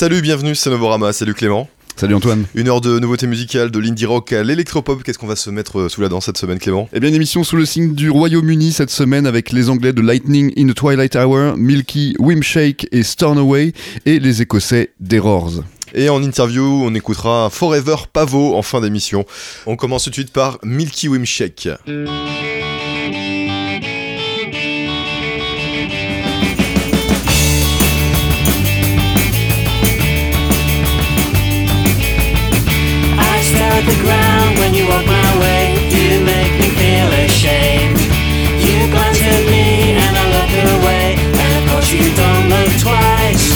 Salut, bienvenue, c'est Novorama, salut Clément. Salut Antoine. Une heure de nouveautés musicales, de l'indie rock à l'électropop. Qu'est-ce qu'on va se mettre euh, sous la dent cette semaine, Clément? Eh bien, une émission sous le signe du Royaume-Uni cette semaine avec les Anglais de Lightning in the Twilight Hour, Milky, Wimshake et Stornoway et les Écossais d'Errors. Et en interview, on écoutera Forever Pavo en fin d'émission. On commence tout de suite par Milky Wimshake. The ground when you walk my way. You make me feel ashamed. You glance at me and I look away. And of course you don't look twice.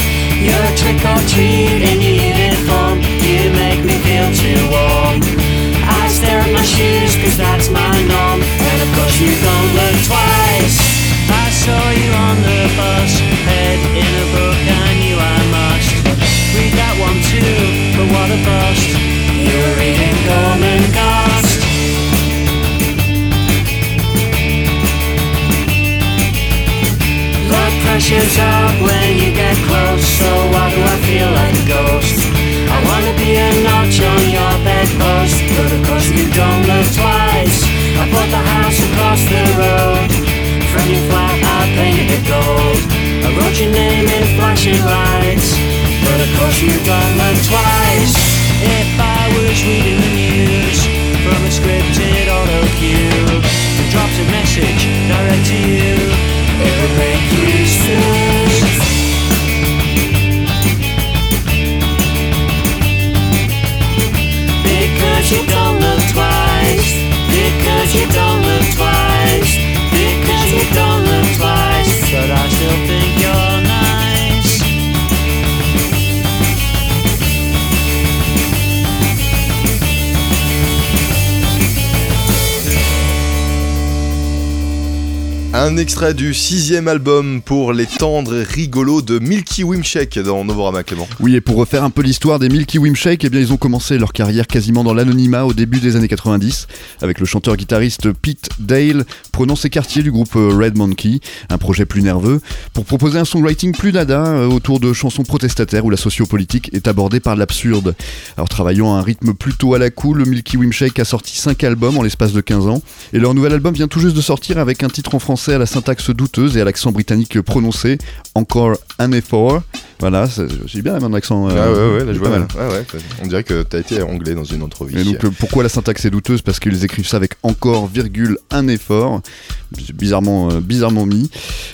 You're a trick or treat in your uniform. You make me feel too warm. I stare at my shoes cause that's my norm. And of course you don't look twice. I saw you on the bus, head in a book. I knew I must read that one too. But what a bust. Pressure's up when you get close, so why do I feel like a ghost? I wanna be a notch on your bedpost, but of course you don't look twice. I bought the house across the road. From your flat I painted it gold. I wrote your name in flashing lights, but of course you don't look twice. If I was reading the news from a scripted auto cue dropped a message direct to you, it would make you Un extrait du sixième album pour les tendres et rigolos de Milky Wimshake dans Novorama Clément. Oui, et pour refaire un peu l'histoire des Milky Wimshake, eh bien ils ont commencé leur carrière quasiment dans l'anonymat au début des années 90, avec le chanteur-guitariste Pete Dale prenant ses quartiers du groupe euh, Red Monkey, un projet plus nerveux, pour proposer un songwriting plus dada euh, autour de chansons protestataires où la sociopolitique est abordée par l'absurde. Alors travaillant à un rythme plutôt à la cool, Milky Wimshake a sorti 5 albums en l'espace de 15 ans, et leur nouvel album vient tout juste de sortir avec un titre en français à la syntaxe douteuse et à l'accent britannique prononcé, encore un effort. Voilà, j'ai bien mon accent. Euh, ah ouais, ouais, là, je vois mal. Ouais, ouais, on dirait que tu as été anglais dans une entrevue. Et donc, pourquoi la syntaxe est douteuse Parce qu'ils écrivent ça avec encore, virgule, un effort. Bizarrement, euh, bizarrement mis.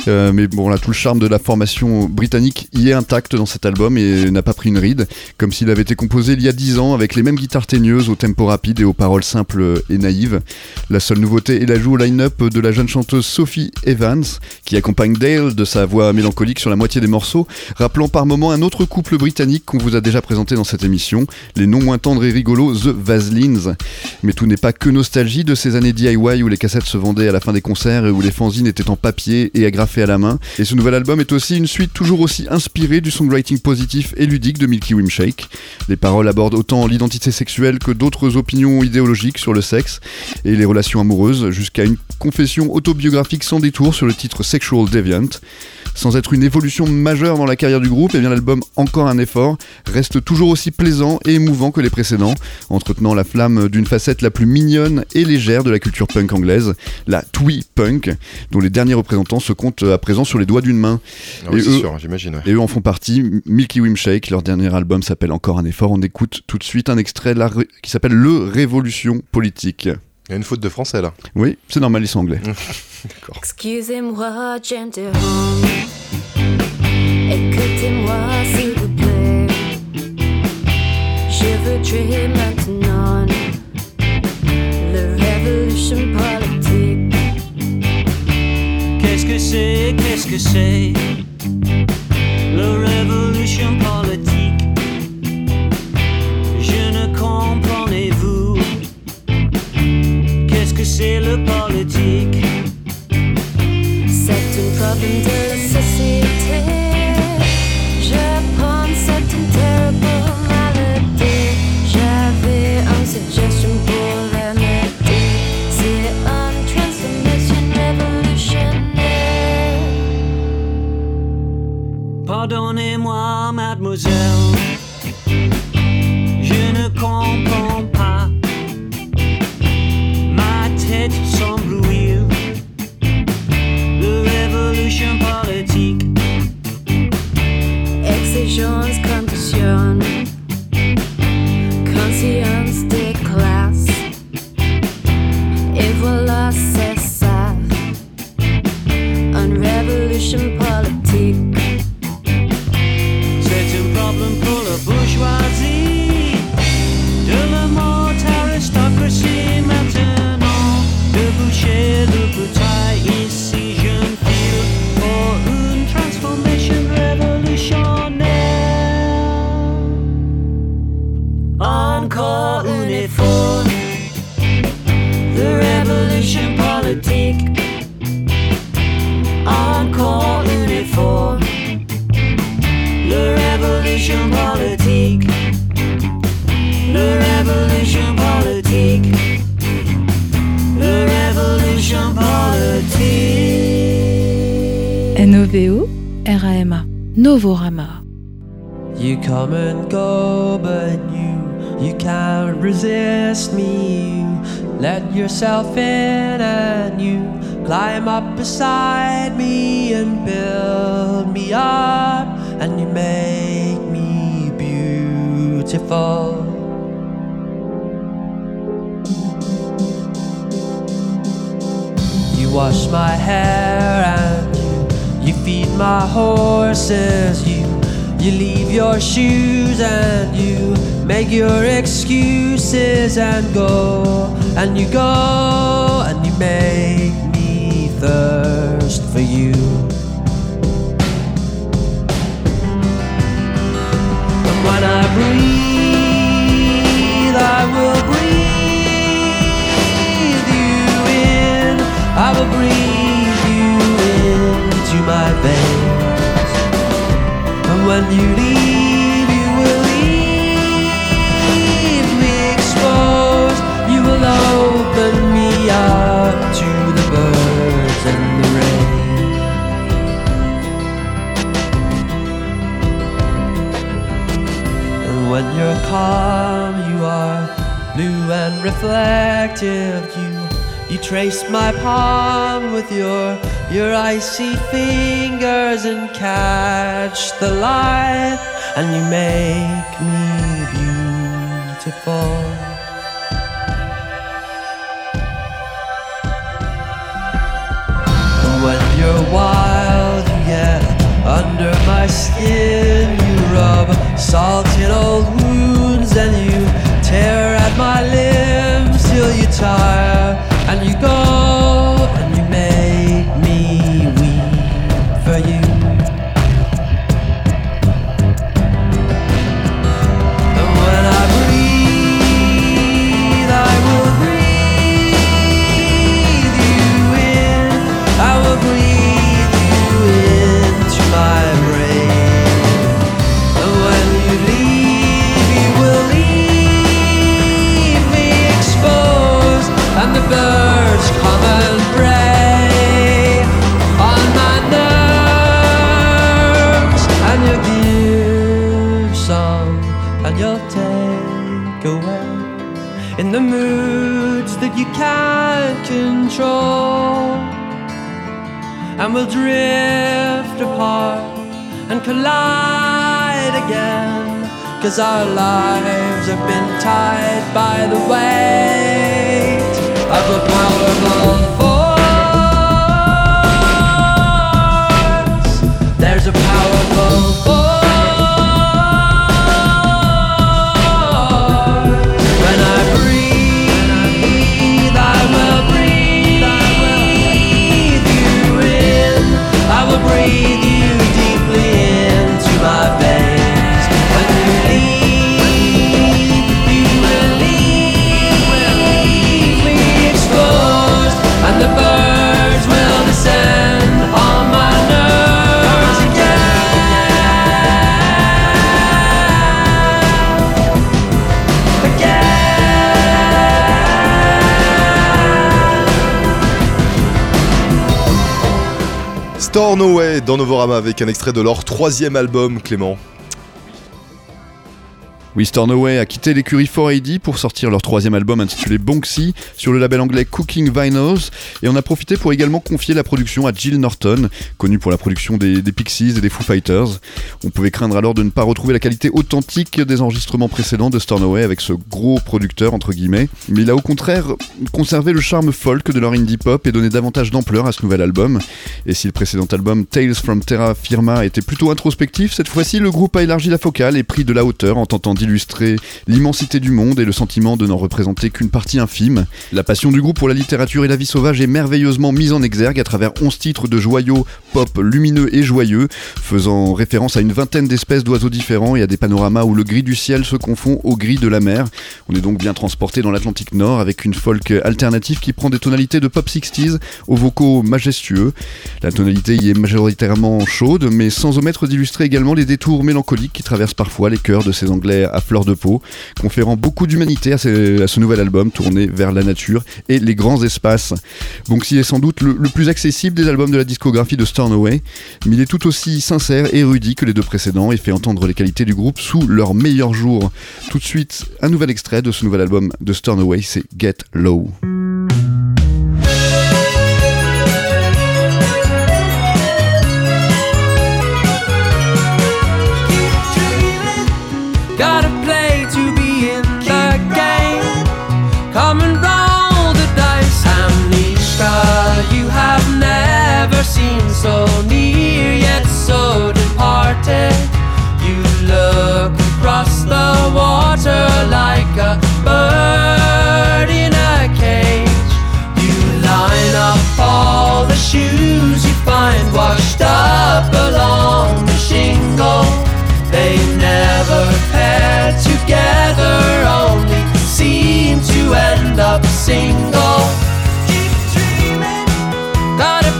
Euh, mais bon, là, tout le charme de la formation britannique y est intact dans cet album et n'a pas pris une ride. Comme s'il avait été composé il y a 10 ans avec les mêmes guitares teigneuses au tempo rapide et aux paroles simples et naïves. La seule nouveauté est l'ajout au line-up de la jeune chanteuse Sophie Evans, qui accompagne Dale de sa voix mélancolique sur la moitié des morceaux, rappelant par moment un autre couple britannique qu'on vous a déjà présenté dans cette émission, les non moins tendres et rigolos The Vaselines. Mais tout n'est pas que nostalgie de ces années DIY où les cassettes se vendaient à la fin des concerts et où les fanzines étaient en papier et agrafées à la main. Et ce nouvel album est aussi une suite toujours aussi inspirée du songwriting positif et ludique de Milky Wimshake. Les paroles abordent autant l'identité sexuelle que d'autres opinions idéologiques sur le sexe et les relations amoureuses, jusqu'à une confession autobiographique sans détour sur le titre Sexual Deviant. Sans être une évolution majeure dans la carrière du groupe, et eh bien l'album Encore un effort reste toujours aussi plaisant et émouvant que les précédents, entretenant la flamme d'une facette la plus mignonne et légère de la culture punk anglaise, la twee punk, dont les derniers représentants se comptent à présent sur les doigts d'une main. Ah et, eux, sûr, ouais. et eux en font partie. Milky Wimshake, leur dernier album s'appelle Encore un effort. On écoute tout de suite un extrait qui s'appelle Le Révolution politique. Il y a une faute de français là. Oui, c'est normal, ils sont anglais. D'accord. Excusez-moi, gentilhomme. Écoutez-moi, s'il vous plaît. Je voudrais maintenant le révolution politique. Qu'est-ce que c'est, qu'est-ce que c'est? Le révolution politique c'est le politique. C'est un problème de la société. Je prends cette terrible maladie. J'avais une suggestion pour la. C'est une transformation révolutionnaire. Pardonnez-moi, mademoiselle. Je ne comprends beside when you leave, you will leave me exposed. You will open me up to the birds and the rain. And when you're calm, you are blue and reflective. You you trace my palm with your your icy fingers and catch the light, and you make me beautiful. When you're wild, you get under my skin. You rub salt in old wounds and you tear at my limbs till you tire. And you go and we'll drift apart and collide again. Cause our lives have been tied by the weight of a Stornoway dans Novorama avec un extrait de leur troisième album, Clément. Oui, Stornoway a quitté l'écurie 4AD pour sortir leur troisième album intitulé Bonksy sur le label anglais Cooking Vinyls et on a profité pour également confier la production à Jill Norton, connue pour la production des, des Pixies et des Foo Fighters. On pouvait craindre alors de ne pas retrouver la qualité authentique des enregistrements précédents de Stornoway avec ce gros producteur entre guillemets, mais il a au contraire conservé le charme folk de leur indie pop et donné davantage d'ampleur à ce nouvel album. Et si le précédent album Tales from Terra Firma était plutôt introspectif, cette fois-ci le groupe a élargi la focale et pris de la hauteur en tentant d'illustrer l'immensité du monde et le sentiment de n'en représenter qu'une partie infime. La passion du groupe pour la littérature et la vie sauvage est merveilleusement mise en exergue à travers 11 titres de joyaux pop lumineux et joyeux, faisant référence à une vingtaine d'espèces d'oiseaux différents et à des panoramas où le gris du ciel se confond au gris de la mer. On est donc bien transporté dans l'Atlantique Nord avec une folk alternative qui prend des tonalités de pop 60s aux vocaux majestueux. La tonalité y est majoritairement chaude, mais sans omettre d'illustrer également les détours mélancoliques qui traversent parfois les cœurs de ces Anglais à fleur de peau, conférant beaucoup d'humanité à, ce nouvel album tourné vers la nature et les grands espaces. Bonksy est sans doute le, plus accessible des albums de la discographie de Stornoway, mais il est tout aussi sincère et érudit que les deux précédents et fait entendre les qualités du groupe sous leur meilleur jour. Tout de suite, un nouvel extrait de ce nouvel album de Stornoway, c'est Get Low. shoes you find washed up along the shingle. They never pair together, only seem to end up single. Keep dreaming. Gotta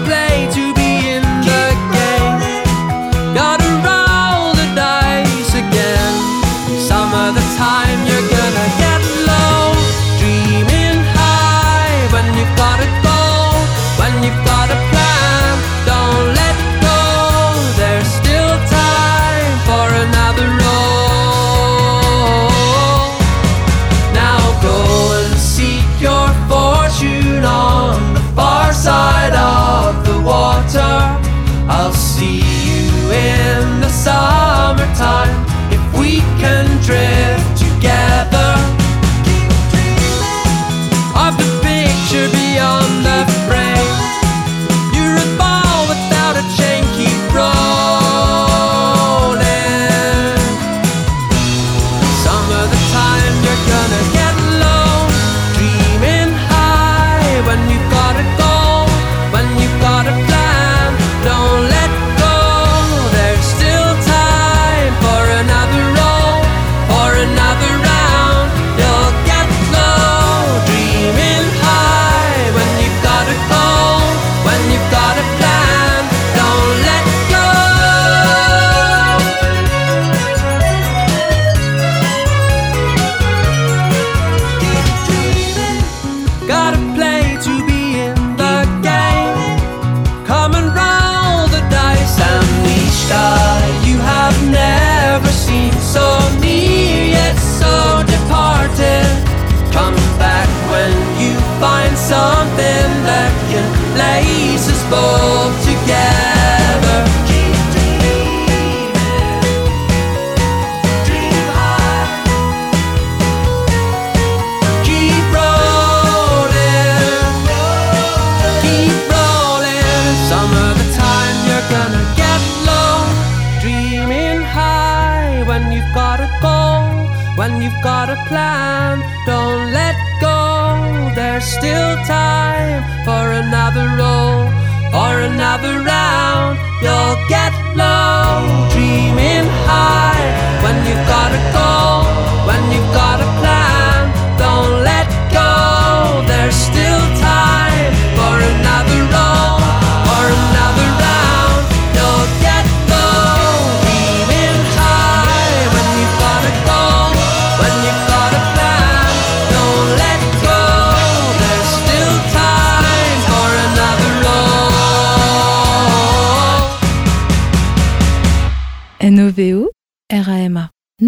hundred.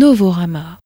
Novorama.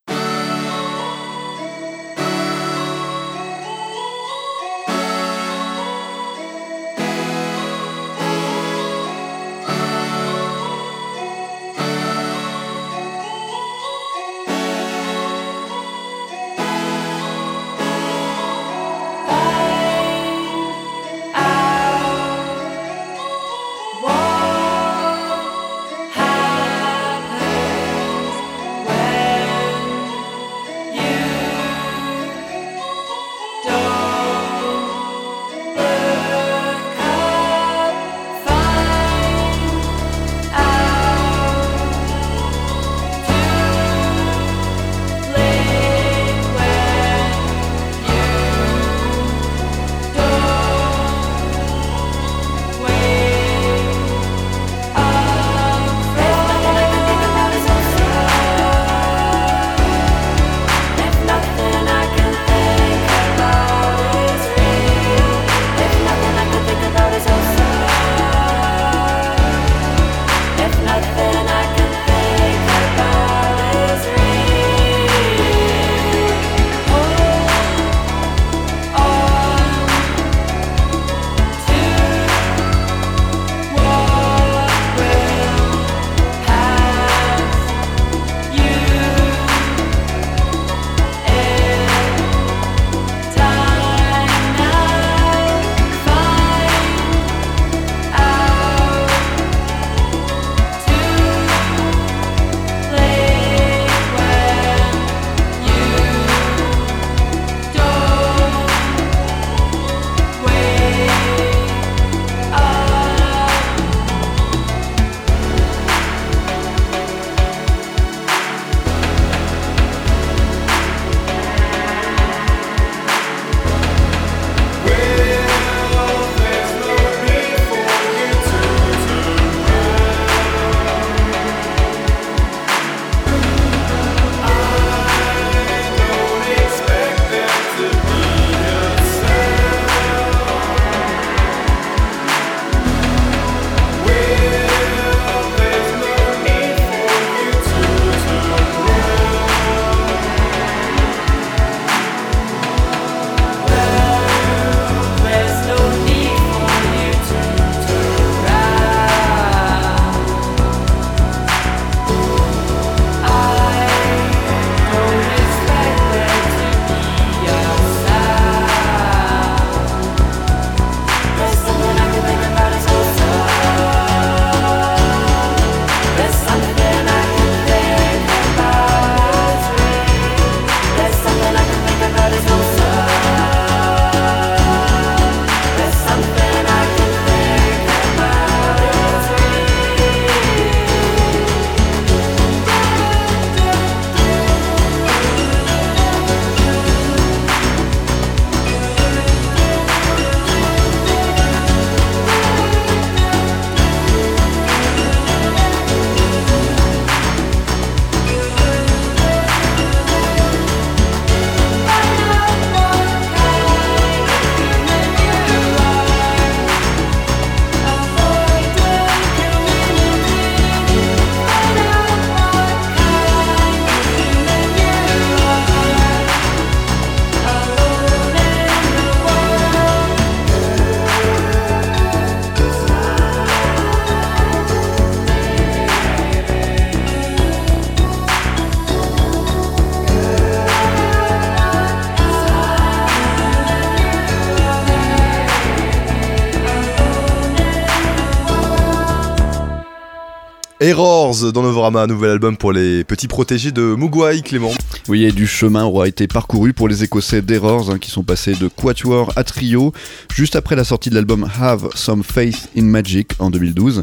Errors dans Novorama, nouvel album pour les petits protégés de Mugwai, Clément. Oui, et du chemin aura été parcouru pour les Écossais d'Errors, hein, qui sont passés de Quatuor à Trio, juste après la sortie de l'album Have Some Faith in Magic en 2012,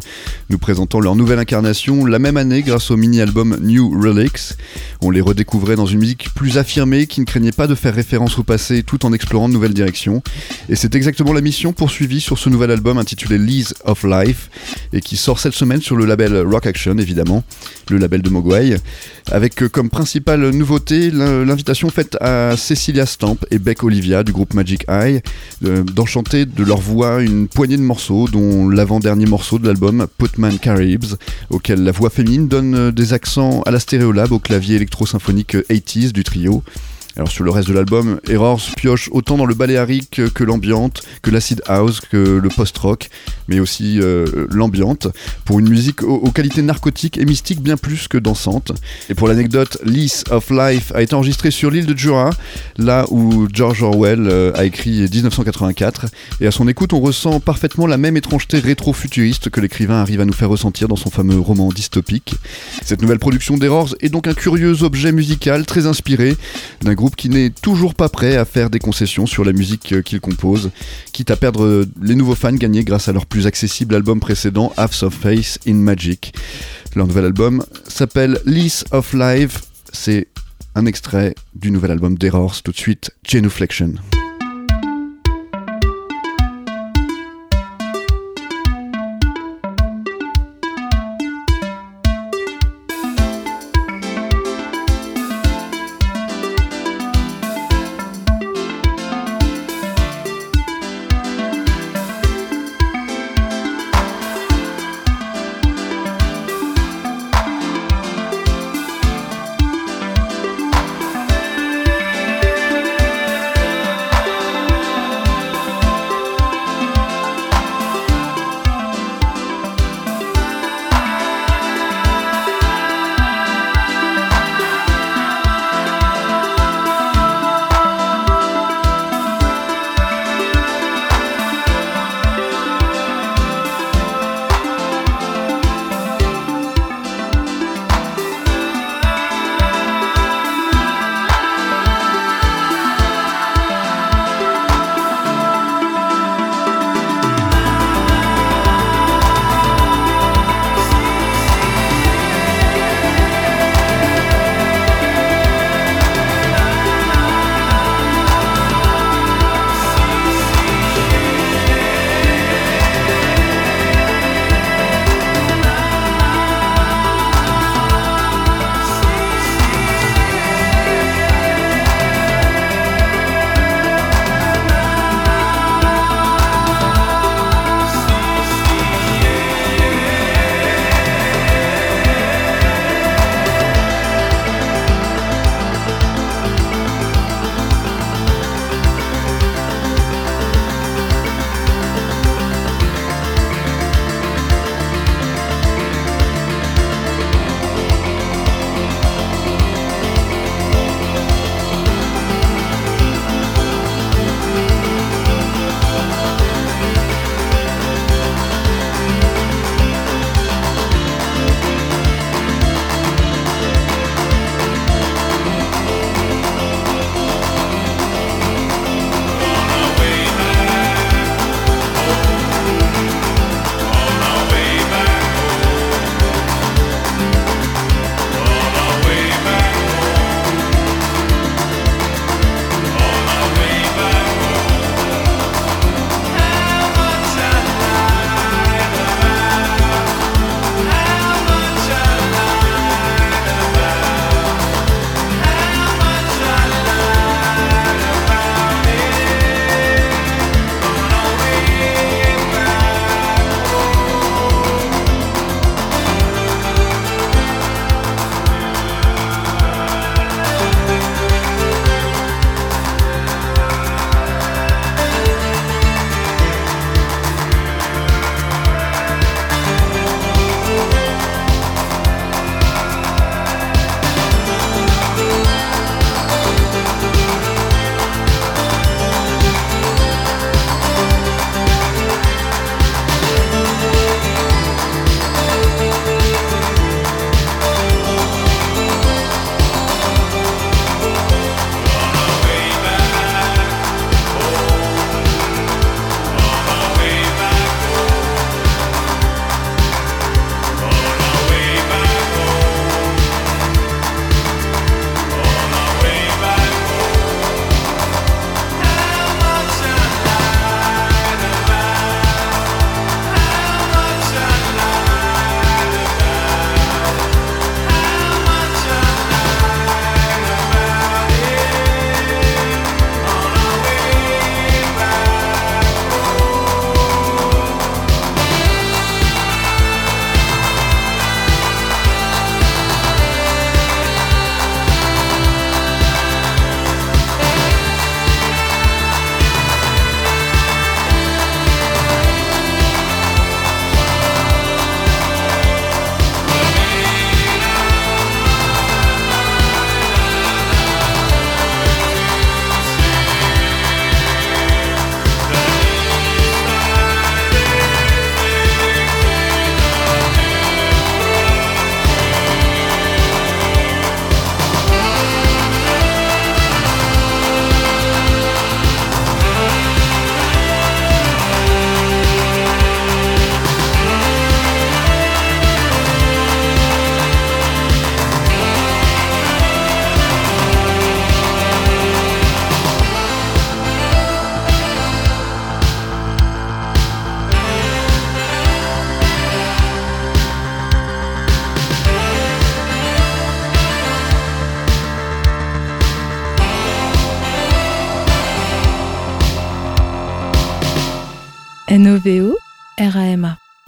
nous présentant leur nouvelle incarnation la même année grâce au mini-album New Relics. On les redécouvrait dans une musique plus affirmée, qui ne craignait pas de faire référence au passé tout en explorant de nouvelles directions. Et c'est exactement la mission poursuivie sur ce nouvel album intitulé Lease of Life, et qui sort cette semaine sur le label Rock Action, évidemment, le label de Mogwai, avec euh, comme principale nouveauté l'in- l'invitation faite à Cecilia Stamp et Beck Olivia du groupe Magic Eye euh, d'enchanter de leur voix une poignée de morceaux, dont l'avant-dernier morceau de l'album Putman Caribs, auquel la voix féminine donne euh, des accents à la stéréolab au clavier électro-symphonique euh, 80s du trio. Alors sur le reste de l'album, Errors pioche autant dans le baléarique que l'ambiante, que l'acid house, que le post-rock, mais aussi euh, l'ambiante, pour une musique aux, qualités narcotiques et mystiques bien plus que dansantes. Et pour l'anecdote, Lease of Life a été enregistré sur l'île de Jura, là où George Orwell euh, a écrit 1984, et à son écoute on ressent parfaitement la même étrangeté rétro-futuriste que l'écrivain arrive à nous faire ressentir dans son fameux roman dystopique. Cette nouvelle production d'Errors est donc un curieux objet musical très inspiré d'un groupe qui n'est toujours pas prêt à faire des concessions sur la musique euh, qu'il compose, quitte à perdre euh, les nouveaux fans gagnés grâce à leur plus accessible album précédent, Half of Face in Magic. Leur nouvel album s'appelle Lease of Life, c'est un extrait du nouvel album d'Errors, tout de suite, Genuflection.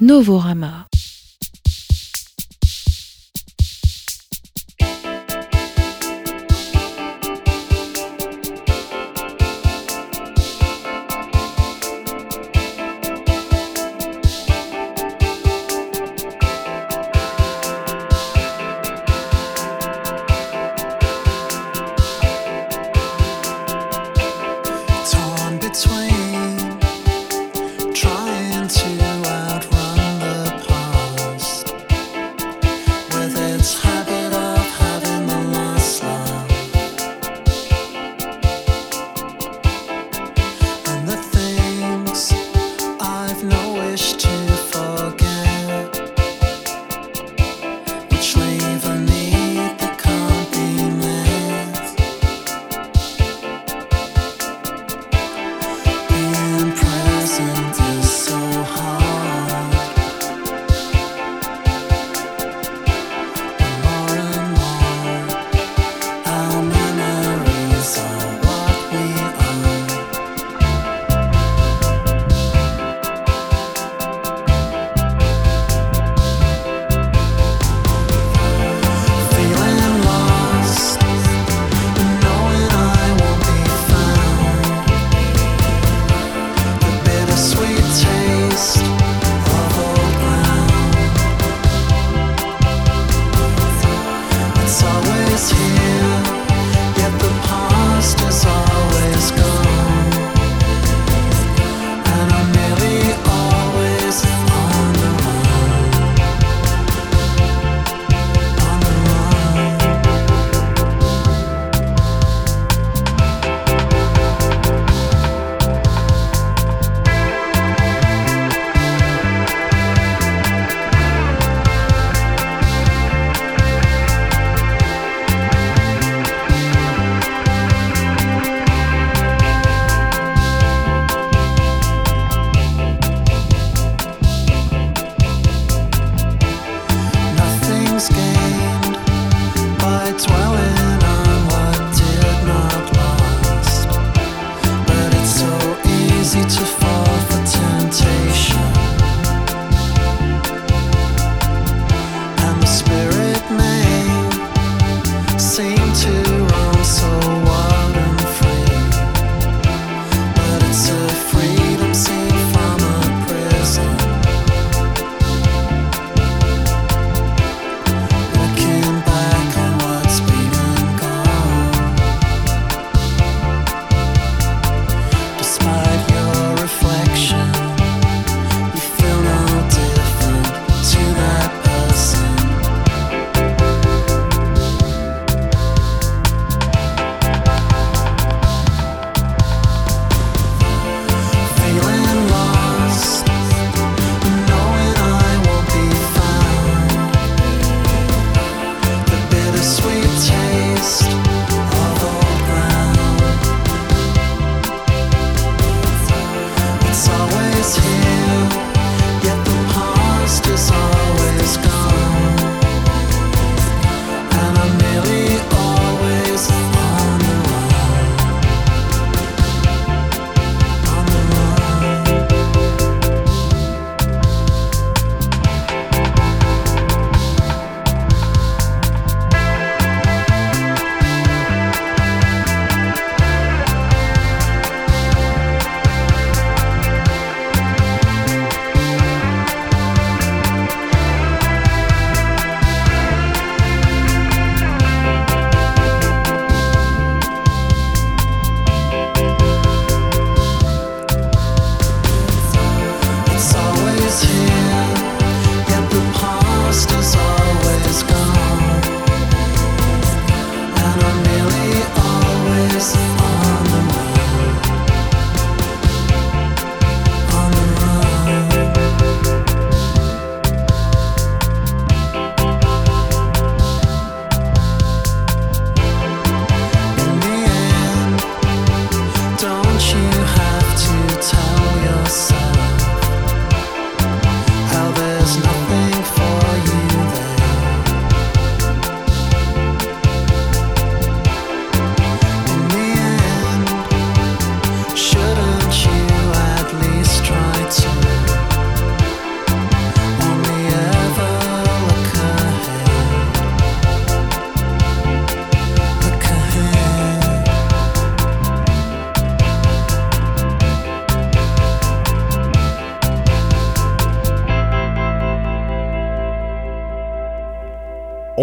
Novorama.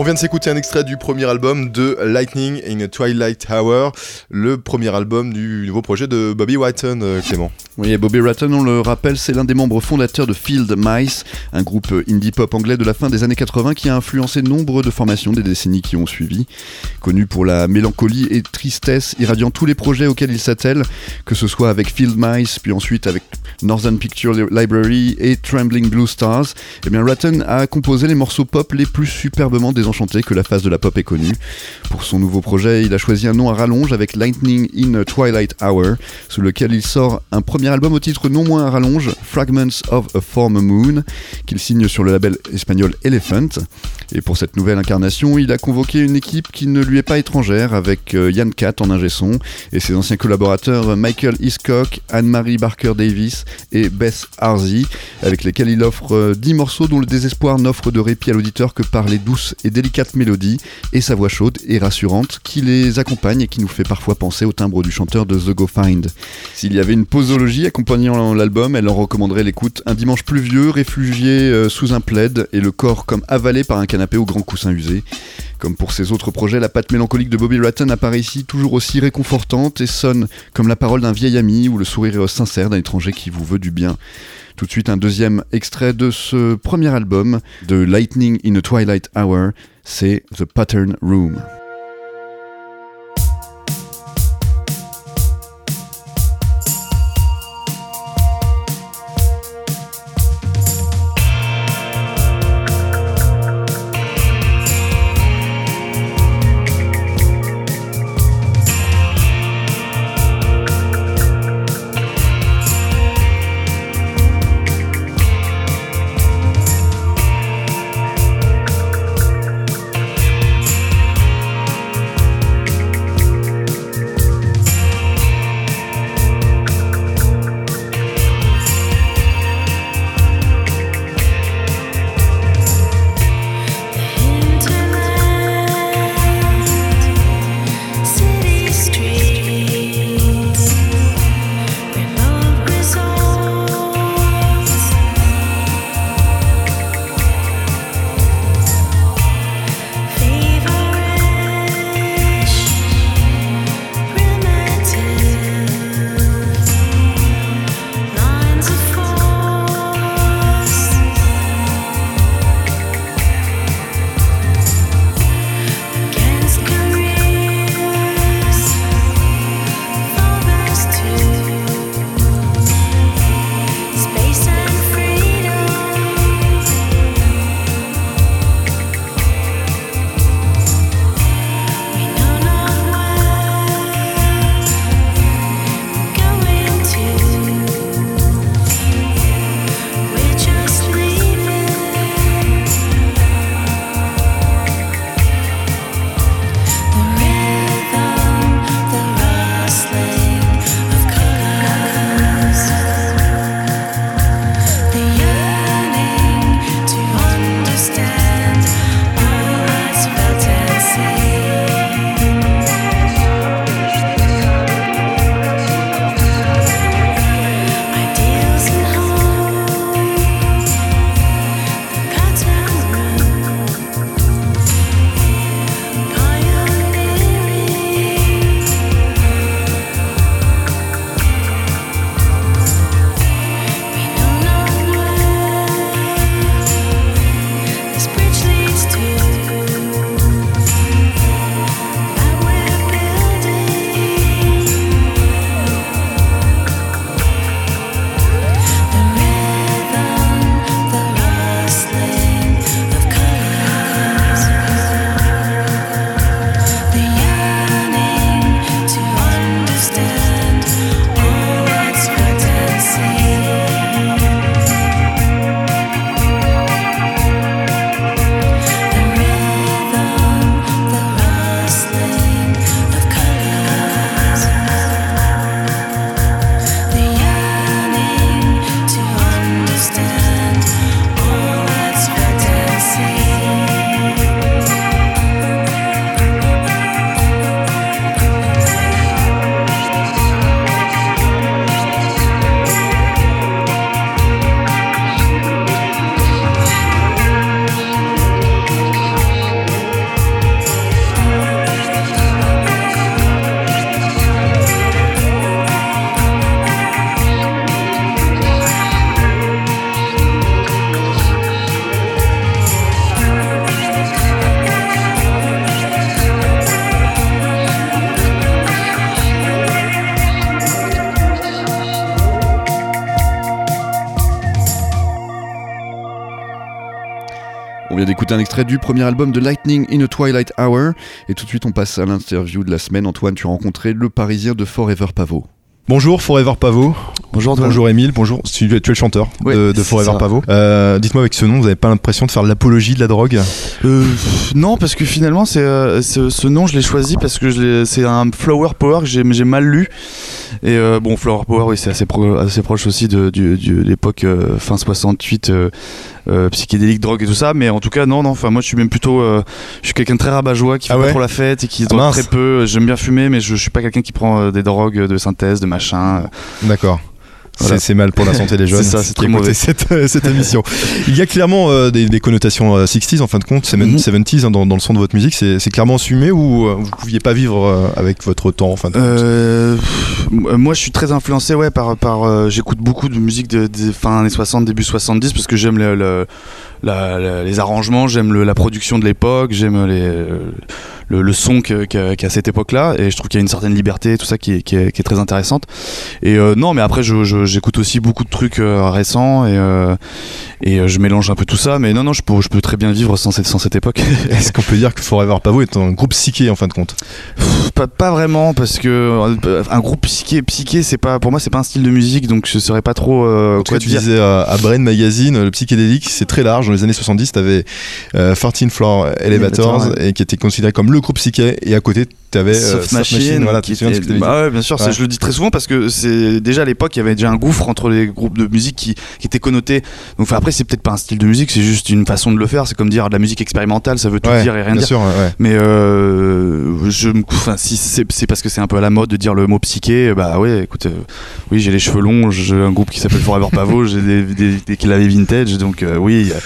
On vient de s'écouter un extrait du premier album de Lightning in a Twilight Hour, le premier album du nouveau projet de Bobby Whiten, euh, Clément. Oui, Bobby Ratton, on le rappelle, c'est l'un des membres fondateurs de Field Mice, un groupe indie pop anglais de la fin des années 80 qui a influencé nombre de formations des décennies qui ont suivi. Connu pour la mélancolie et tristesse irradiant tous les projets auxquels il s'attelle, que ce soit avec Field Mice, puis ensuite avec Northern Picture Library et Trembling Blue Stars, eh bien Ratton a composé les morceaux pop les plus superbement désenchantés que la phase de la pop ait connue. Pour son nouveau projet, il a choisi un nom à rallonge avec Lightning in a Twilight Hour, sous lequel il sort un premier album au titre non moins à rallonge, Fragments of a Former Moon, qu'il signe sur le label espagnol Elephant. Et pour cette nouvelle incarnation, il a convoqué une équipe qui ne lui est pas étrangère, avec euh, Yann Cat en ingé son et ses anciens collaborateurs Michael Hiscock, Anne-Marie Barker Davis et Beth Harzi, avec lesquels il offre euh, 10 morceaux dont le désespoir n'offre de répit à l'auditeur que par les douces et délicates mélodies et sa voix chaude et rassurante qui les accompagne et qui nous fait parfois penser au timbre du chanteur de The Go Find. S'il y avait une posologie accompagnant l'album, elle en recommanderait l'écoute un dimanche pluvieux, réfugié euh, sous un plaid et le corps comme avalé par un canapé au grand coussin usé. Comme pour ses autres projets, la patte mélancolique de Bobby Ratton apparaît ici toujours aussi réconfortante et sonne comme la parole d'un vieil ami ou le sourire sincère d'un étranger qui vous veut du bien. Tout de suite, un deuxième extrait de ce premier album de Lightning in a Twilight Hour, c'est The Pattern Room. On vient d'écouter un extrait du premier album de Lightning in a Twilight Hour. Et tout de suite, on passe à l'interview de la semaine. Antoine, tu as rencontré le parisien de Forever Pavot. Bonjour Forever Pavot. Bonjour, Antoine. Bonjour Émile. Bonjour. Tu, tu es le chanteur de, de Forever. Pavot. Euh, Dites-moi avec ce nom, vous n'avez pas l'impression de faire l'apologie de la drogue Euh, non, parce que finalement, c'est, euh, ce, nom, je l'ai choisi parce que c'est un Flower Power que j'ai, mal lu. Et euh, bon, Flower Power, oui, c'est assez, pro- assez proche aussi de, l'époque fin 68, euh, euh, psychédélique, drogue et tout ça. Mais en tout cas, non, non. Enfin, moi, je suis même plutôt, je suis quelqu'un de très rabat-joie qui fait Ah ouais pas trop la fête et qui Ah drogue très peu. J'aime bien fumer, mais je, je suis pas quelqu'un qui prend des drogues de synthèse, de machin. D'accord. Voilà. C'est- mal pour la santé des jeunes C'est ça, c'est très mauvais. cette, euh, cette émission. Il y a clairement euh, des, des connotations euh, 60s en fin de compte, Mhm. 70s hein, dans, dans le son de votre musique. C'est clairement assumé ou euh, vous pouviez pas vivre euh, avec votre temps en fin de compte? Moi, je suis très influencé, ouais, par, par j'écoute beaucoup de musique de, de fin années 60, début 70, parce que j'aime le, le- les arrangements, j'aime la production de l'époque, j'aime les, le, le son que- que- qu'à cette époque-là, et je trouve qu'il y a une certaine liberté, tout ça qui est, qui est, qui est très intéressante. Et euh, non, mais après, je- je- j'écoute aussi beaucoup de trucs euh, récents, et, euh, et je mélange un peu tout ça, mais non, non, je peux, je peux très bien vivre sans cette, sans cette époque. Est-ce qu'on peut dire que Forever Pavot est un groupe psyché en fin de compte? Pas, pas vraiment parce que un groupe psyché psyché c'est pas pour moi c'est pas un style de musique donc je saurais pas trop En tout quoi cas, tu dire. disais à, à Brain Magazine, le psychédélique, c'est très large. Dans les années 70, tu avais 14 Floor Elevators, Elevator, et qui était considéré comme le groupe psyché. Et à côté, tu avais Soft Machine, Voilà, qui était- que t'avais bah ouais, bien sûr, Ouais. je le dis très souvent parce que c'est déjà à l'époque il y avait déjà un gouffre entre les groupes de musique qui, qui étaient connotés. Donc après c'est peut-être pas un style de musique, c'est juste une façon de le faire. C'est comme dire de la musique expérimentale, ça veut tout Ouais, dire et rien bien dire. sûr. Mais euh, je, me- enfin, si c'est parce que c'est un peu à la mode de dire le mot psyché, bah ouais, écoute, euh, oui, j'ai les cheveux longs, j'ai un groupe qui s'appelle Forever Pavot, j'ai des, des, des claviers vintage, donc euh, oui, il y a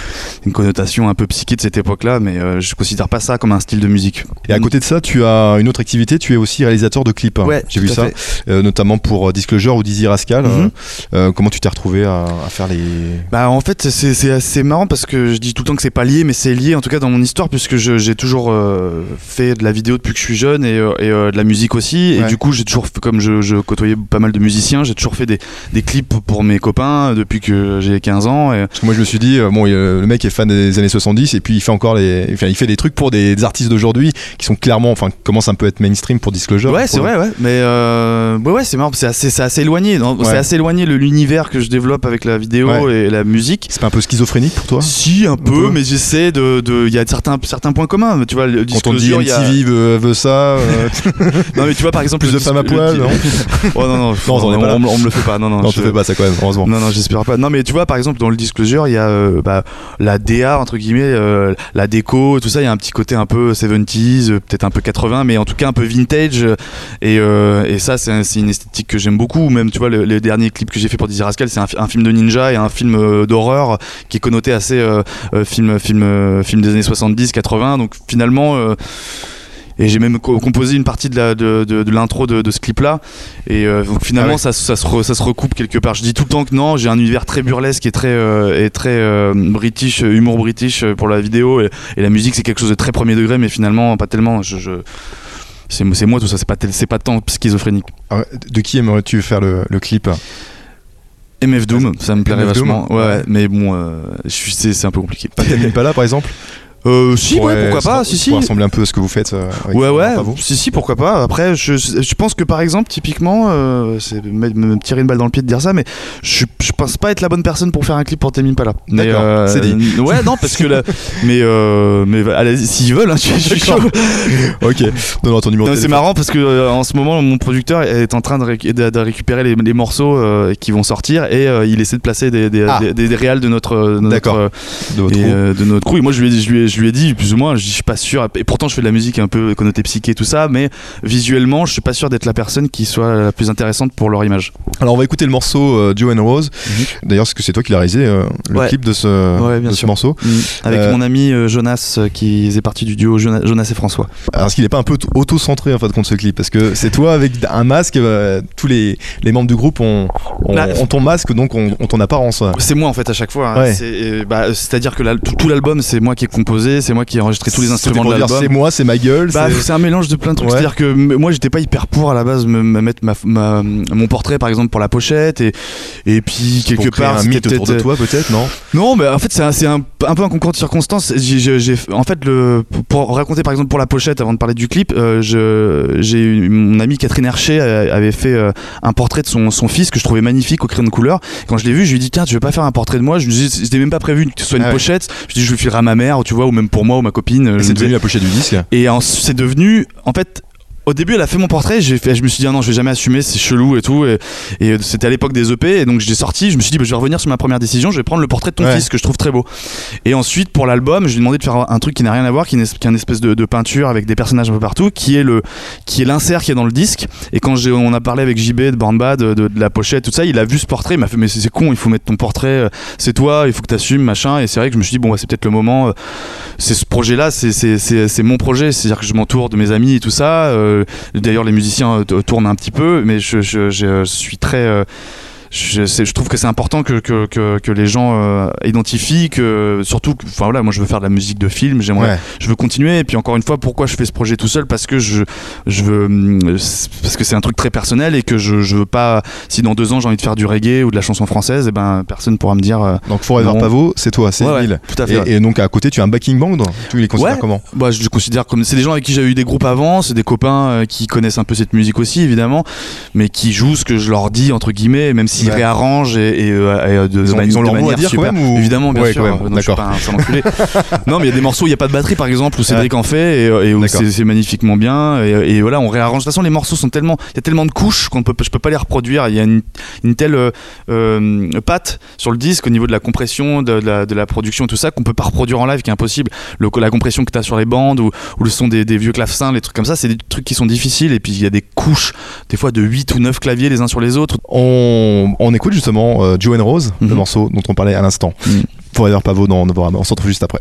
une connotation un peu psyché de cette époque-là, mais euh, je considère pas ça comme un style de musique. Et à côté de ça, tu as une autre activité, tu es aussi réalisateur de clips. Ouais, J'ai vu ça, euh, notamment pour euh, Disclosure ou Dizzy Rascal. Mhm. Euh, euh, comment tu t'es retrouvé à, à faire les. Bah en fait c'est assez marrant parce que je dis tout le temps que c'est pas lié mais c'est lié en tout cas dans mon histoire puisque j'ai toujours euh, fait de la vidéo depuis que je suis jeune et, euh, et, de la musique aussi et Ouais. du coup j'ai toujours comme je, je côtoyais pas mal de musiciens j'ai toujours fait des, des clips pour mes copains depuis que j'ai 15 ans et Parce que moi, je me suis dit, bon, le mec est fan des années 70 et puis il fait encore les. Enfin, il fait des trucs pour des, des artistes d'aujourd'hui qui sont clairement, enfin, commencent un peu à être mainstream pour Disclosure. Ouais, c'est vrai, ouais. Mais euh, ouais, ouais c'est marrant, c'est assez, assez, éloigné. Ouais. C'est assez éloigné l'univers que je développe avec la vidéo ouais. et la musique. C'est pas un peu schizophrénique pour toi? Si, un peu, un mais j'essaie de. Il de, y a certains, certains points communs. Tu vois, le Quand on dit MTV a... veut, veut, ça. Euh... non, mais tu vois, par exemple. Plus de femmes à poil, non Oh non, non, non on, on, on, me le fait pas. Non, non, non je... te fais pas ça quand même, heureusement. Non, non, j'espère pas. Non, mais tu vois, par exemple, dans le Disclosure, il y a euh, bah, la DA, entre guillemets, euh, la déco, tout ça, il y a un petit côté un peu 70s. Euh, peut-être un peu 80, mais en tout cas un peu vintage. Et, euh, et ça, c'est, une esthétique que j'aime beaucoup. Même, tu vois, le, les derniers clips que j'ai fait pour Dizzy Rascal, c'est un, film de ninja et un film euh, d'horreur qui est connoté assez film, film, film des années 70, 80. Donc finalement et j'ai même co- composé une partie de la- de, de- de l'intro de, de ce clip là et euh, donc finalement Ah ouais. ça, ça, se re- ça se recoupe quelque part. Je dis tout le temps que non j'ai un univers très burlesque et très euh, et très euh, british humour british pour la vidéo. Et, et la musique c'est quelque chose de très premier degré mais finalement pas tellement. Je, je- c'est moi tout ça. C'est pas c'est pas tant schizophrénique. Ah ouais, De qui aimerais-tu faire le, le clip? MF Doom ça me plairait MF vachement. Ouais, mais bon euh, c'est un peu compliqué. Pas là, par exemple? Euh, si ouais pourquoi pas ça si si pourrait ressembler un peu à ce que vous faites. euh, avec Ouais, ouais, si, si, pourquoi pas. Après, je, je pense que par exemple, typiquement, euh, c'est me, me tirer une balle dans le pied de dire ça, mais je, je pense pas être la bonne personne pour faire un clip pour Tame Impala. Mais, D'accord, euh, c'est dit. Ouais, non, parce que là, mais, euh, mais allez, s'ils veulent, hein, je, je suis chaud. Ok, donne ton numéro Non, C'est marrant parce que en ce moment, mon producteur est en train de, réc- de- de récupérer les, les morceaux qui vont sortir et il essaie de placer des, des, Ah. des, des- des réals de notre, de notre, D'accord. de votre et, groupe. de notre crew. Et moi, je lui, ai, je, lui ai, je lui ai dit, plus ou moins, je, dis, je suis pas sûr. Et pourtant, je fais de la musique un peu connotée psyché et tout ça, mais visuellement, je suis pas sûr d'être la personne qui soit la plus intéressante pour leur image. Alors on va écouter le morceau euh, Joe and Rose. D'ailleurs, parce que c'est toi qui l'as réalisé, euh, le Mhm. Ouais. clip de ce, Ouais, bien de ce sûr. morceau. Avec Euh, mon ami euh, Jonas, qui faisait partie du duo Jonas, Jonas et François. Alors, est-ce qu'il n'est pas un peu auto-centré en de compte ce clip? Parce que c'est toi avec un masque, tous les, les membres du groupe ont, ont, ont ton masque, donc ont, ont ton apparence. C'est moi en fait à chaque fois. hein. Ouais. C'est, bah, C'est-à-dire que la- tout, tout l'album c'est moi qui ai composé composé, c'est moi qui ai enregistré tous les instruments pour de l'album. C'est moi, c'est ma gueule. Bah, c'est- un mélange de plein de trucs. Ouais. C'est-à-dire que moi, j'étais pas hyper pour à la base me, me mettre ma, ma- mon portrait, par exemple, pour la pochette, et et puis quelque part, un c'était mythe autour de toi, peut-être, non? Non, mais en fait, c'est un, un, un peu un concours de circonstances. J'ai, en fait, le, pour raconter par exemple pour la pochette, avant de parler du clip, euh, je, j'ai eu- mon amie Catherine Herché euh, avait fait euh, un portrait de son, son fils que je trouvais magnifique au crayon de couleur. Quand je l'ai vu, je lui ai dit tiens, tu veux pas faire un portrait de moi? Je c'était même pas prévu que ce soit une Ah ouais. pochette. Je lui ai dit je le filerai à ma mère, tu vois, ou même pour moi ou ma copine. C'est devenu la pochette du disque. et c'est devenu, en fait, au début, elle a fait mon portrait. J'ai fait, je me suis dit, ah non, je vais jamais assumer, c'est chelou et tout. Et, et c'était à l'époque des EP. Et donc, j'ai sorti. Je me suis dit, bah, je vais revenir sur ma première décision. Je vais prendre le portrait de ton Ouais. fils que je trouve très beau. Et ensuite, pour l'album, je lui ai demandé de faire un truc qui n'a rien à voir, qui est une, qui est une espèce de, de peinture avec des personnages un peu partout, qui est le, qui est l'insert qui est dans le disque. Et quand on a parlé avec JB de Born Bad, de, de la pochette, tout ça, il a vu ce portrait. Il m'a fait, mais c'est con, il faut mettre ton portrait. euh, C'est toi, il faut que t'assumes, machin. Et c'est vrai que je me suis dit, bon, bah, c'est peut-être le moment. euh, c'est ce projet-là, c'est mon projet. C'est-à-dire que je m'entoure de mes amis et tout ça. Euh, D'ailleurs, les musiciens euh, tournent un petit peu, mais je, suis très. Euh, je, trouve que c'est important que, que, que, que les gens euh, identifient que surtout enfin voilà moi je veux faire de la musique de film j'aimerais Ouais. je veux continuer et puis encore une fois pourquoi je fais ce projet tout seul? Parce que je je veux c'est- parce que c'est un truc très personnel et que je, je veux pas si dans deux ans j'ai envie de faire du reggae ou de la chanson française et ben personne pourra me dire euh, Donc Forever Non. Pavot, c'est toi, c'est ouais, ouais, Lille. tout à fait ouais. Et, et donc à côté, tu as un backing band. Tu les considères comment? Bah, je les considère comme c'est des gens avec qui j'ai eu des groupes avant, c'est des copains euh, qui connaissent un peu cette musique aussi évidemment, mais qui jouent ce que je leur dis entre guillemets, même s'ils Ouais. réarrangent et, et, euh, et, euh, de, Ils ont- ils ont de leur mot à manière quand même, ou- Évidemment, bien Ouais, sûr. quand même, euh, donc je suis d'accord. pas un sale enculé. non, mais il y a des morceaux, il y a pas de batterie par exemple où Cédric en fait et, et où c'est c'est magnifiquement bien et, et voilà, on réarrange. De toute façon, les morceaux sont tellement, il y a tellement de couches qu'on peut, je peux pas les reproduire. Il y a une, une telle euh, euh, patte sur le disque au niveau de la compression, de, de la, de la production, tout ça qu'on peut pas reproduire en live, qui est impossible. Le, la compression que tu as sur les bandes ou, ou le son des, des vieux clavecins, les trucs comme ça, c'est des trucs qui sont difficiles. Et puis il y a des couches, des fois de 8 ou 9 claviers les uns sur les autres. on, on écoute justement euh, Joe and Rose, le Mhm. morceau dont on parlait à l'instant. Mhm. Forever Pavot dans Novorama. On se retrouve juste après.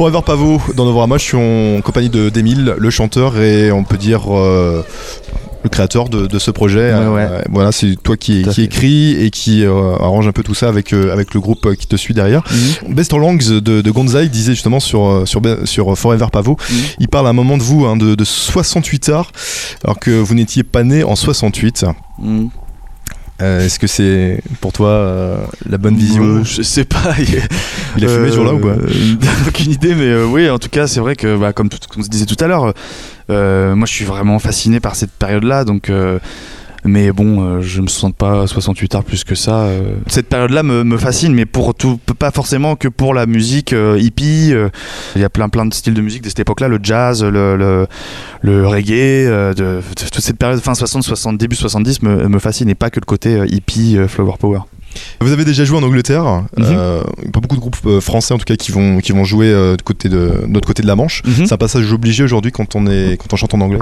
Forever Pavot dans Novorama, je suis en compagnie de d'Emile, le chanteur et on peut dire euh, le créateur de, de ce projet. Ouais, Euh, ouais. voilà, c'est toi qui, écris et qui euh, arrange un peu tout ça avec, euh, avec le groupe qui te suit derrière. Mhm. Best Langs de, de Gonzai disait justement sur, sur, Be- sur Forever Pavo, Mhm. il parle à un moment de vous hein, de, de 68 arts, alors que vous n'étiez pas né en 68. Mm. Euh, Est-ce que c'est pour toi euh, la bonne vision? Euh, Je sais pas. Il a fumé ce jour-là ou quoi? Aucune idée, mais oui, en tout cas, c'est vrai que, bah, comme, tout, on se disait tout à l'heure, moi je suis vraiment fasciné par cette période-là, donc. Mais bon, euh, je me sens pas 68 arts plus que ça. euh. Cette période-là me, me fascine, mais pour tout, pas forcément que pour la musique euh, hippie. Il y a plein plein de styles de musique de cette époque-là, le jazz, le, le, le reggae, de, de- toute cette période fin 60, 60, début 70 me, me fascine, et pas que le côté hippie, flower power. Vous avez déjà joué en Angleterre. Mhm. euh, pas beaucoup de groupes français en tout cas qui vont, qui vont jouer euh, de, côté de, de l'autre côté de la Manche. Mhm. C'est un passage obligé aujourd'hui quand on est quand on chante en anglais?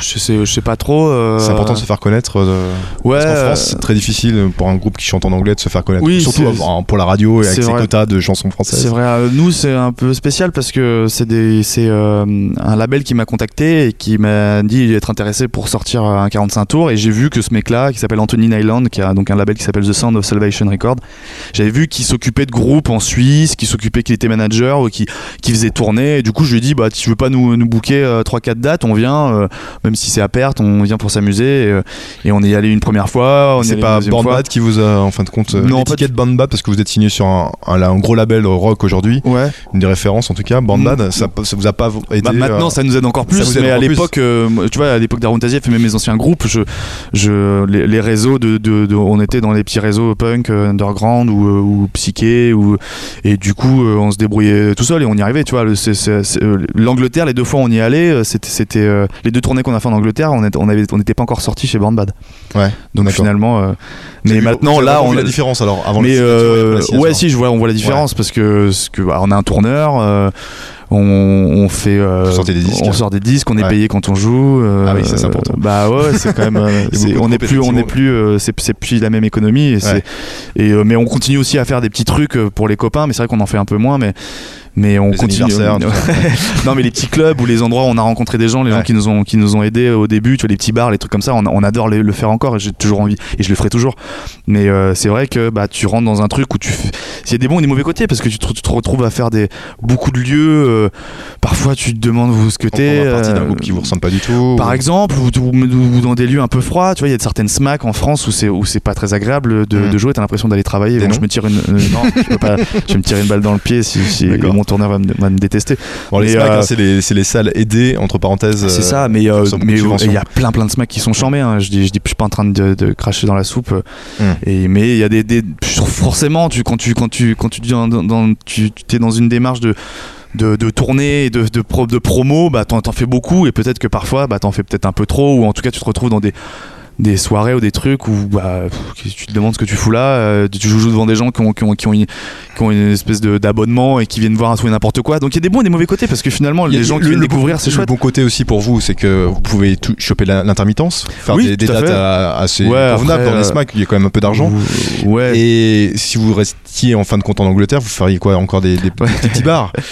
Je sais, je sais pas trop. euh, C'est important de se faire connaître. euh, Ouais. Parce qu'en France, c'est très difficile pour un groupe qui chante en anglais de se faire connaître. Oui, Surtout pour la radio et avec ses quotas de chansons françaises. C'est vrai, euh, nous c'est un peu spécial parce que c'est euh, un label qui m'a contacté et qui m'a dit être intéressé pour sortir un 45 tours et j'ai vu que ce mec-là qui s'appelle Anthony Nyland qui a donc un label qui s'appelle The Sound of Salvation Record, j'avais vu qu'il s'occupait de groupes en Suisse, qu'il s'occupait qu'il était manager ou qui qui faisait tourner et du coup je lui ai dit bah tu veux pas nous nous booker 3 4 dates, on vient même si c'est à perte, on vient pour s'amuser et, euh, et on est allé une première fois, on est C'est allé pas. Bandbad qui vous a en fin de compte euh, Non, en l'étiquette Bandbad parce que vous êtes signé sur un, un- un gros label rock aujourd'hui, Ouais. une des références en tout cas. Bandbad, Mm. ça, ça vous a pas aidé Bah, maintenant, euh, ça nous aide encore plus. mais à encore l'époque, euh, tu vois, à l'époque d'Aruntasia, fait même mes anciens groupes, je, je, les, les réseaux de, de, de- on était dans les petits réseaux punk, euh, underground ou, euh, ou psyché, ou et du coup, euh, on se débrouillait tout seul et on y arrivait. Tu vois, euh, l'Angleterre, les deux fois où on y allait, euh, c'était, euh, les deux tournées qu'on a fait en Angleterre, on était- on avait, on n'était pas encore sorti chez Born Bad. Ouais, Donc finalement, euh, mais maintenant là, on vu la différence alors avant mais euh, ouais, si, je vois, on voit la différence parce que, ce que bah, on a un tourneur, euh, on, on fait, euh, des disques. on sort des disques, on est payé quand on joue. euh, Ah oui, ça, c'est important. Bah ouais, c'est quand même, euh, de on est groupes, plus, on est effectivement. plus, c'est plus la même économie. Et c'est- Ouais. et, mais on continue aussi à faire des petits trucs pour les copains, mais c'est vrai qu'on en fait un peu moins, mais. Mais on Les continue. non, mais les petits clubs ou les endroits où on a rencontré des gens, les gens qui nous ont qui nous ont aidés au début, tu vois, les petits bars, les trucs comme ça, on, on adore les- le faire encore et j'ai toujours envie et je le ferai toujours. Mais euh, c'est vrai que bah tu rentres dans un truc où tu fais... il y a des bons et des mauvais côtés parce que tu te, tu te retrouves à faire des beaucoup de lieux. euh, parfois tu te demandes où ce que t'es. partie d'un euh, groupe qui vous ressemble pas du tout. par ou- exemple, ou, ou- ou dans des lieux un peu froids, tu vois, il y a certaines SMAC en France où c'est où c'est pas très agréable de, Mm. de jouer. T'as l'impression d'aller travailler. Bon, je me tire une, euh, non, je peux pas. Je vais me tirer une balle dans le pied si, si tourneur va me, va me détester. Bon, les SMAC, euh, hein, c'est les, c'est les salles aidées entre parenthèses. C'est euh, ça, mais euh, de il y a plein plein de SMAC qui sont chambés. Hein. Je dis, je dis, je suis pas en train de, de cracher dans la soupe. euh, Mm. Et mais il y a des, des forcément, tu quand tu quand tu quand tu dans, dans- tu es dans une démarche de de, de tournée et de, de, pro, de promo, bah t'en, t'en fais beaucoup et peut-être que parfois bah t'en fais peut-être un peu trop ou en tout cas tu te retrouves dans des des soirées ou des trucs où bah, tu te demandes ce que tu fous là, euh, tu joues devant des gens qui ont, qui ont, qui ont, une, qui ont une espèce de, d'abonnement et qui viennent voir un tout et n'importe quoi. Donc il y a des bons et des mauvais côtés parce que finalement les gens qui le- viennent le découvrir c'est Le chouette. bon côté aussi pour vous, c'est que vous pouvez tout, choper l'intermittence, faire Oui, des, des dates à- assez Ouais, convenables après, dans les euh, SMAC, il y a quand même un peu d'argent. Ouais. Et si vous restiez en fin de compte en Angleterre, vous feriez quoi? Encore des, petits bars?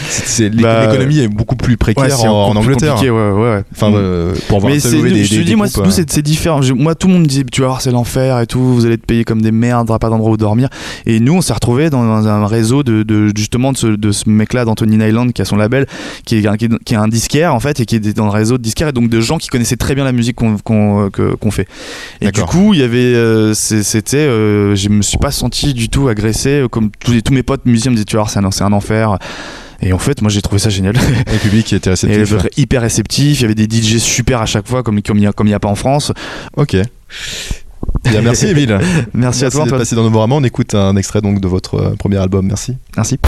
Bah, L'économie est beaucoup plus précaire en, en Angleterre. compliqué, ouais, ouais, ouais. Enfin, euh, pour avoir mais c'est, interviewé des, je dis, moi, euh, c'est, différent. Moi, tout le monde dit, tu vas voir, c'est l'enfer et tout, vous allez être payés comme des merdes, pas d'endroit où dormir. Et nous, on s'est retrouvés dans un, réseau de, de- justement de ce, de ce mec-là, d'Anthony Nyland, qui a son label, qui est, un- qui est, qui est un disquaire, en fait, et qui est dans le réseau de disquaires, et donc de gens qui connaissaient très bien la musique qu'on, qu'on fait. Et du coup, il y avait, euh, c'était, euh, je me suis pas senti du tout agressé, euh, comme tous, mes potes musiciens me disaient, tu vois, c'est un, c'est un enfer. Et en fait, moi, j'ai trouvé ça génial. le public qui était Et réceptif. le- hyper réceptif, il y avait des DJ super à chaque fois, comme comme il n'y a, comme il y a pas en France. Ok. Bien, merci Emile. Merci, à toi, Antoine. passé dans nos Novorama. On écoute un extrait donc de votre euh, premier album. Merci. Merci.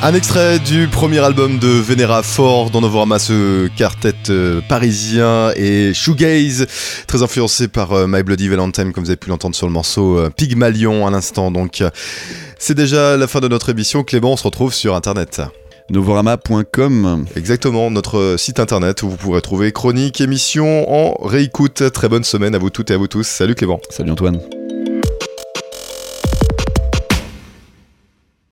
Un extrait du premier album de Venera Fort dans Novorama, ce quartet euh, parisien et shoegaze, très influencé par euh, My Bloody Valentine, comme vous avez pu l'entendre sur le morceau euh, Pygmalion à l'instant. Donc, c'est déjà la fin de notre émission. Clément, on se retrouve sur Internet. Novorama.com. Exactement, notre site internet où vous pourrez trouver chroniques, émissions en réécoute. Très bonne semaine à vous toutes et à vous tous. Salut Clément. Salut Antoine.